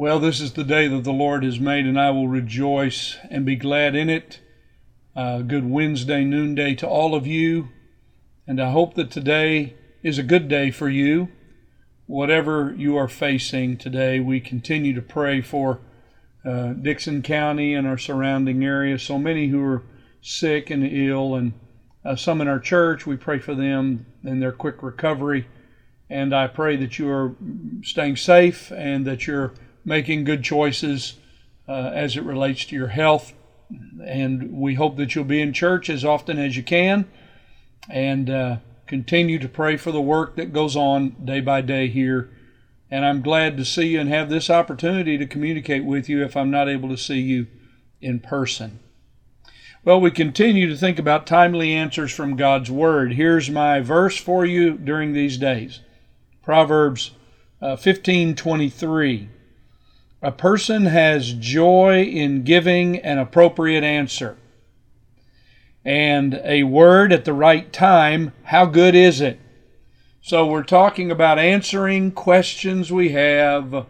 Well, this is the day that the Lord has made, and I will rejoice and be glad in it. Uh, good Wednesday, noonday to all of you. And I hope that today is a good day for you. Whatever you are facing today, we continue to pray for uh, Dickson County and our surrounding area. So many who are sick and ill, and uh, some in our church. We pray for them and their quick recovery. And I pray that you are staying safe and that you're making good choices uh, as it relates to your health. And we hope that you'll be in church as often as you can and uh, continue to pray for the work that goes on day by day here. And I'm glad to see you and have this opportunity to communicate with you if I'm not able to see you in person. Well, we continue to think about timely answers from God's Word. Here's my verse for you during these days Proverbs uh, 15:23. A person has joy in giving an appropriate answer. And a word at the right time, how good is it? So we're talking about answering questions we have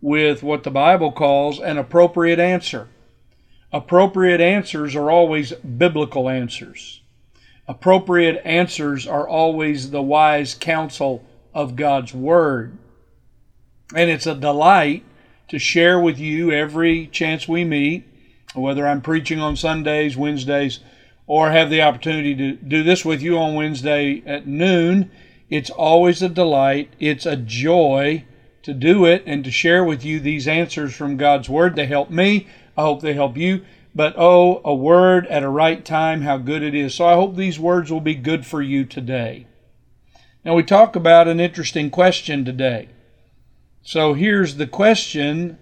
with what the Bible calls an appropriate answer. Appropriate answers are always biblical answers. Appropriate answers are always the wise counsel of God's Word. And it's a delight to share with you every chance we meet, whether I'm preaching on Sundays, Wednesdays, or have the opportunity to do this with you on Wednesday at noon. It's always a delight. It's a joy to do it and to share with you these answers from God's Word. They help me. I hope they help you. But oh, a word at a right time, how good it is. So I hope these words will be good for you today. Now, we talk about an interesting question today. So here's the question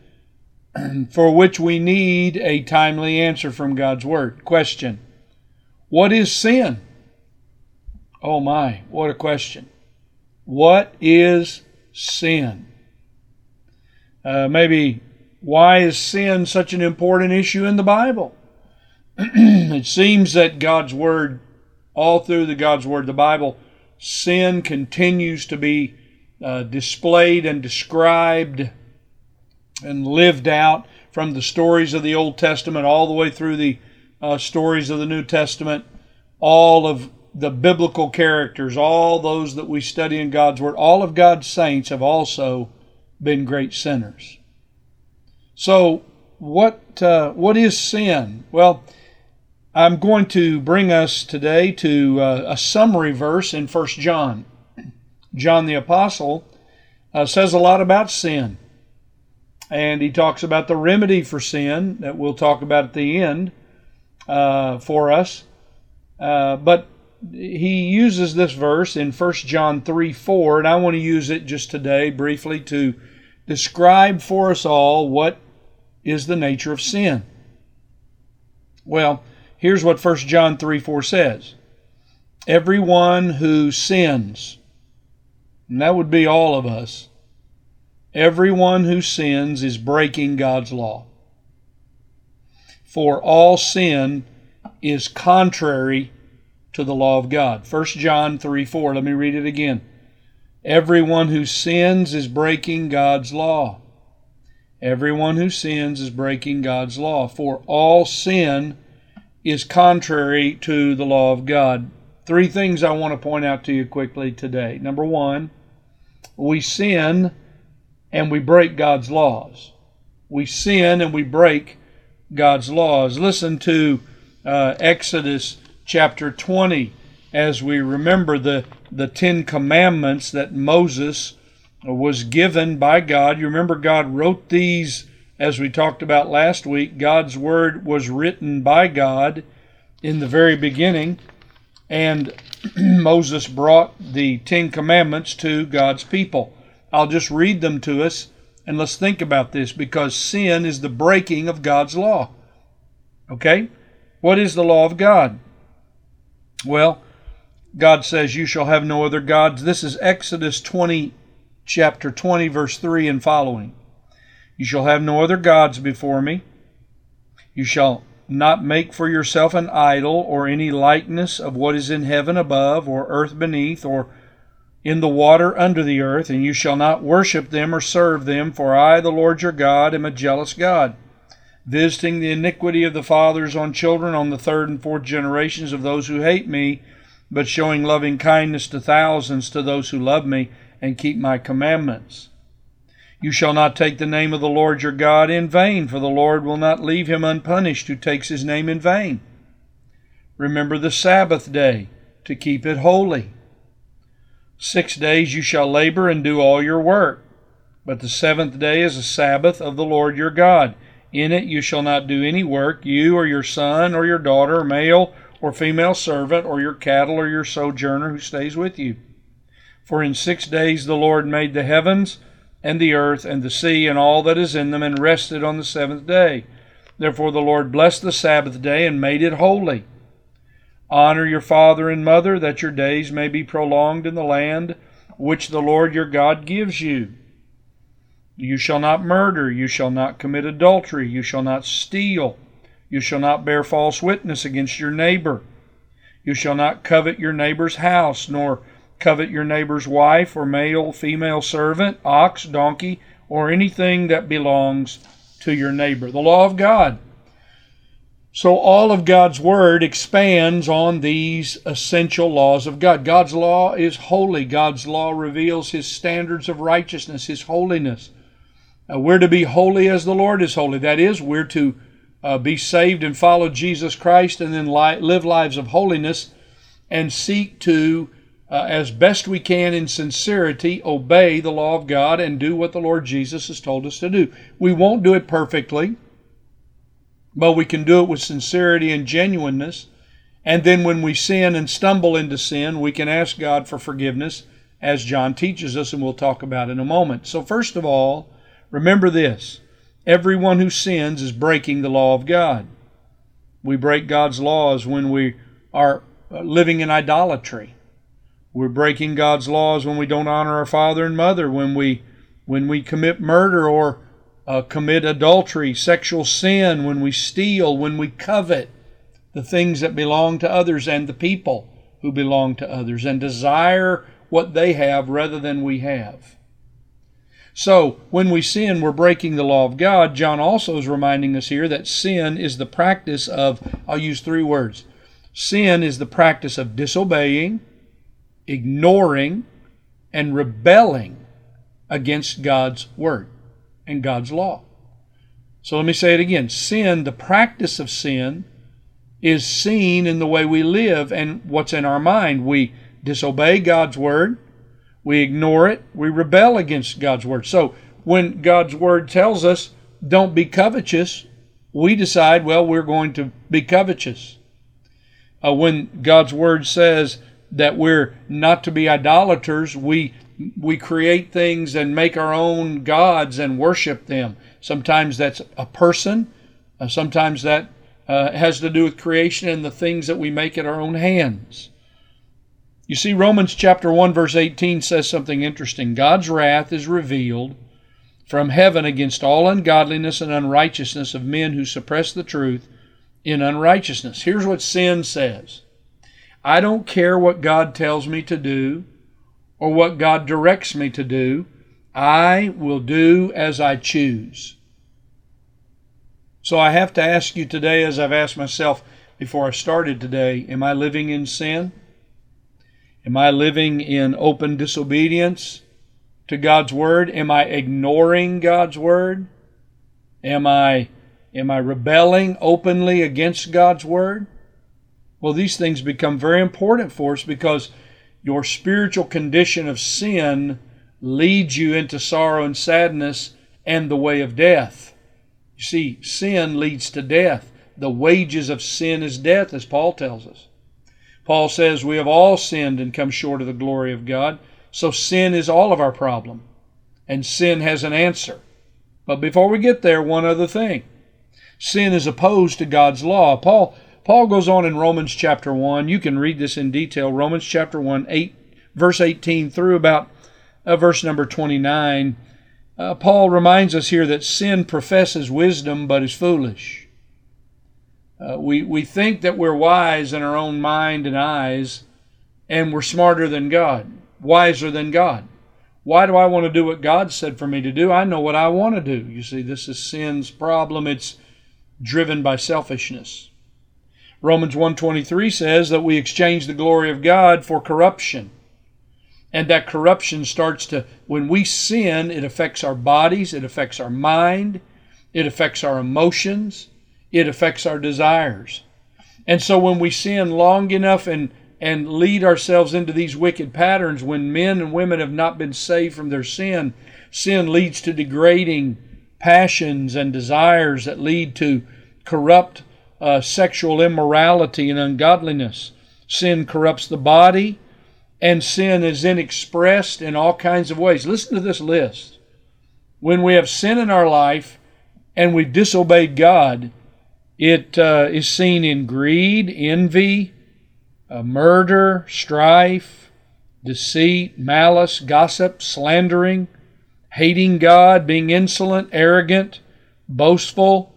for which we need a timely answer from God's Word. Question What is sin? Oh my, what a question. What is sin? Uh, maybe why is sin such an important issue in the Bible? it seems that God's Word, all through the God's Word, the Bible, sin continues to be uh, displayed and described and lived out from the stories of the Old Testament all the way through the uh, stories of the New Testament, all of the biblical characters, all those that we study in God's Word, all of God's saints have also been great sinners. So, what uh, what is sin? Well, I'm going to bring us today to uh, a summary verse in First John. John the Apostle uh, says a lot about sin. And he talks about the remedy for sin that we'll talk about at the end uh, for us. Uh, but he uses this verse in 1 John 3 4, and I want to use it just today briefly to describe for us all what is the nature of sin. Well, here's what 1 John 3 4 says Everyone who sins, and that would be all of us. Everyone who sins is breaking God's law. For all sin is contrary to the law of God. 1 John 3 4. Let me read it again. Everyone who sins is breaking God's law. Everyone who sins is breaking God's law. For all sin is contrary to the law of God. Three things I want to point out to you quickly today. Number one, we sin and we break God's laws. We sin and we break God's laws. Listen to uh, Exodus chapter 20 as we remember the, the Ten Commandments that Moses was given by God. You remember, God wrote these, as we talked about last week. God's Word was written by God in the very beginning, and Moses brought the Ten Commandments to God's people. I'll just read them to us and let's think about this because sin is the breaking of God's law. Okay? What is the law of God? Well, God says, You shall have no other gods. This is Exodus 20, chapter 20, verse 3 and following. You shall have no other gods before me. You shall not make for yourself an idol or any likeness of what is in heaven above, or earth beneath, or in the water under the earth, and you shall not worship them or serve them, for I, the Lord your God, am a jealous God, visiting the iniquity of the fathers on children on the third and fourth generations of those who hate me, but showing loving kindness to thousands to those who love me and keep my commandments. You shall not take the name of the Lord your God in vain, for the Lord will not leave him unpunished who takes his name in vain. Remember the Sabbath day to keep it holy. Six days you shall labor and do all your work. But the seventh day is a Sabbath of the Lord your God. In it you shall not do any work, you or your son or your daughter, male or female servant, or your cattle or your sojourner who stays with you. For in six days the Lord made the heavens and the earth and the sea and all that is in them, and rested on the seventh day. Therefore the Lord blessed the Sabbath day and made it holy. Honor your father and mother, that your days may be prolonged in the land which the Lord your God gives you. You shall not murder, you shall not commit adultery, you shall not steal, you shall not bear false witness against your neighbor. You shall not covet your neighbor's house, nor covet your neighbor's wife, or male, female servant, ox, donkey, or anything that belongs to your neighbor. The law of God. So, all of God's Word expands on these essential laws of God. God's law is holy. God's law reveals His standards of righteousness, His holiness. We're to be holy as the Lord is holy. That is, we're to uh, be saved and follow Jesus Christ and then li- live lives of holiness and seek to, uh, as best we can in sincerity, obey the law of God and do what the Lord Jesus has told us to do. We won't do it perfectly but we can do it with sincerity and genuineness. And then when we sin and stumble into sin, we can ask God for forgiveness, as John teaches us, and we'll talk about in a moment. So, first of all, remember this everyone who sins is breaking the law of God. We break God's laws when we are living in idolatry. We're breaking God's laws when we don't honor our father and mother, when we when we commit murder or uh, commit adultery, sexual sin, when we steal, when we covet the things that belong to others and the people who belong to others, and desire what they have rather than we have. So, when we sin, we're breaking the law of God. John also is reminding us here that sin is the practice of, I'll use three words sin is the practice of disobeying, ignoring, and rebelling against God's word and God's law. So let me say it again sin, the practice of sin, is seen in the way we live and what's in our mind. We disobey God's word, we ignore it, we rebel against God's word. So when God's word tells us, don't be covetous, we decide, well, we're going to be covetous. Uh, when God's word says that we're not to be idolaters, we we create things and make our own gods and worship them. Sometimes that's a person, uh, sometimes that uh, has to do with creation and the things that we make at our own hands. You see, Romans chapter 1, verse 18 says something interesting. God's wrath is revealed from heaven against all ungodliness and unrighteousness of men who suppress the truth in unrighteousness. Here's what sin says I don't care what God tells me to do or what God directs me to do. I will do as I choose. So I have to ask you today, as I've asked myself before I started today, am I living in sin? Am I living in open disobedience to God's word? Am I ignoring God's word? Am I am I rebelling openly against God's word? Well, these things become very important for us because your spiritual condition of sin leads you into sorrow and sadness and the way of death. You see, sin leads to death. The wages of sin is death, as Paul tells us. Paul says we have all sinned and come short of the glory of God. So sin is all of our problem, and sin has an answer. But before we get there, one other thing. Sin is opposed to God's law. Paul Paul goes on in Romans chapter 1. You can read this in detail. Romans chapter 1, 8, verse 18 through about uh, verse number 29. Uh, Paul reminds us here that sin professes wisdom but is foolish. Uh, we, we think that we're wise in our own mind and eyes, and we're smarter than God. wiser than God. Why do I want to do what God said for me to do? I know what I want to do. You see, this is sin's problem. It's driven by selfishness. Romans 1:23 says that we exchange the glory of God for corruption. And that corruption starts to when we sin, it affects our bodies, it affects our mind, it affects our emotions, it affects our desires. And so when we sin long enough and and lead ourselves into these wicked patterns when men and women have not been saved from their sin, sin leads to degrading passions and desires that lead to corrupt uh, sexual immorality and ungodliness. Sin corrupts the body, and sin is then expressed in all kinds of ways. Listen to this list. When we have sin in our life and we've disobeyed God, it uh, is seen in greed, envy, uh, murder, strife, deceit, malice, gossip, slandering, hating God, being insolent, arrogant, boastful,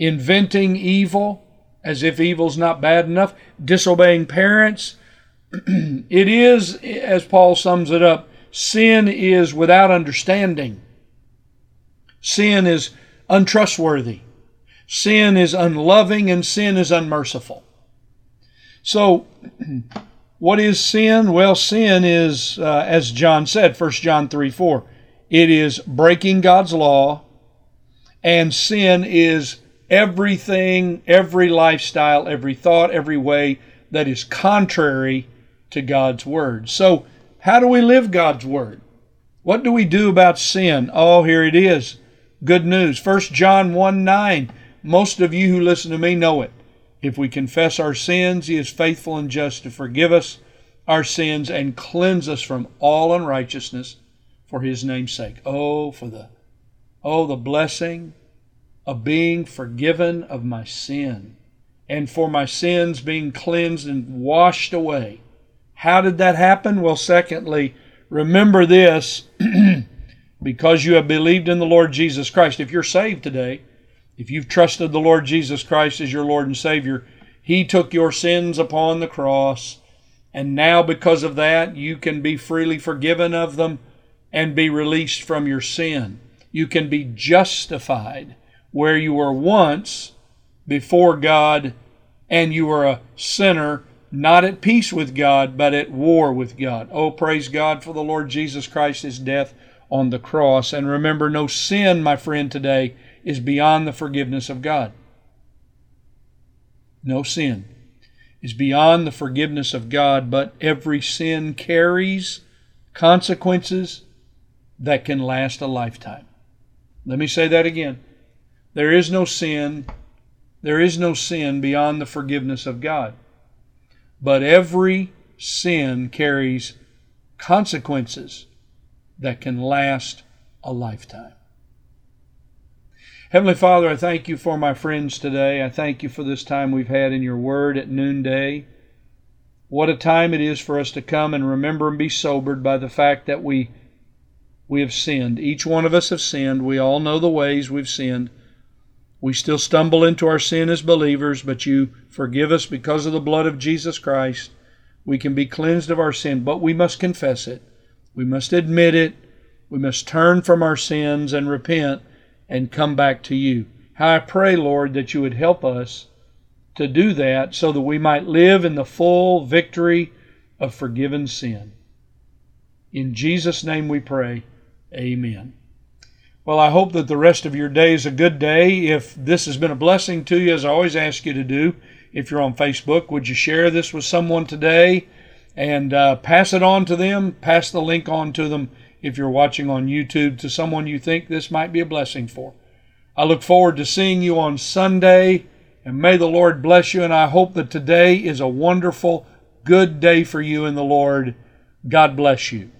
inventing evil as if evil's not bad enough, disobeying parents. it is, as Paul sums it up, sin is without understanding. Sin is untrustworthy. Sin is unloving and sin is unmerciful. So, what is sin? Well, sin is, uh, as John said, 1 John 3 4, it is breaking God's law, and sin is everything, every lifestyle, every thought, every way that is contrary to God's Word. So, how do we live God's Word? What do we do about sin? Oh, here it is. Good news. 1 John 1 9. Most of you who listen to me know it. If we confess our sins, He is faithful and just to forgive us our sins and cleanse us from all unrighteousness for His name's sake. Oh, for the oh the blessing of being forgiven of my sin and for my sins being cleansed and washed away. How did that happen? Well, secondly, remember this because you have believed in the Lord Jesus Christ. If you're saved today, if you've trusted the Lord Jesus Christ as your Lord and Savior, He took your sins upon the cross. And now, because of that, you can be freely forgiven of them and be released from your sin. You can be justified where you were once before God and you were a sinner, not at peace with God, but at war with God. Oh, praise God for the Lord Jesus Christ, His death on the cross. And remember, no sin, my friend, today is beyond the forgiveness of God. No sin is beyond the forgiveness of God, but every sin carries consequences that can last a lifetime. Let me say that again. There is no sin, there is no sin beyond the forgiveness of God. But every sin carries consequences that can last a lifetime. Heavenly Father, I thank you for my friends today. I thank you for this time we've had in your word at noonday. What a time it is for us to come and remember and be sobered by the fact that we we have sinned. Each one of us have sinned. We all know the ways we've sinned. We still stumble into our sin as believers, but you forgive us because of the blood of Jesus Christ. We can be cleansed of our sin, but we must confess it. We must admit it. We must turn from our sins and repent and come back to you. How I pray, Lord, that you would help us to do that so that we might live in the full victory of forgiven sin. In Jesus' name we pray. Amen. Well, I hope that the rest of your day is a good day. If this has been a blessing to you, as I always ask you to do, if you're on Facebook, would you share this with someone today and uh, pass it on to them? Pass the link on to them if you're watching on YouTube to someone you think this might be a blessing for. I look forward to seeing you on Sunday, and may the Lord bless you. And I hope that today is a wonderful, good day for you in the Lord. God bless you.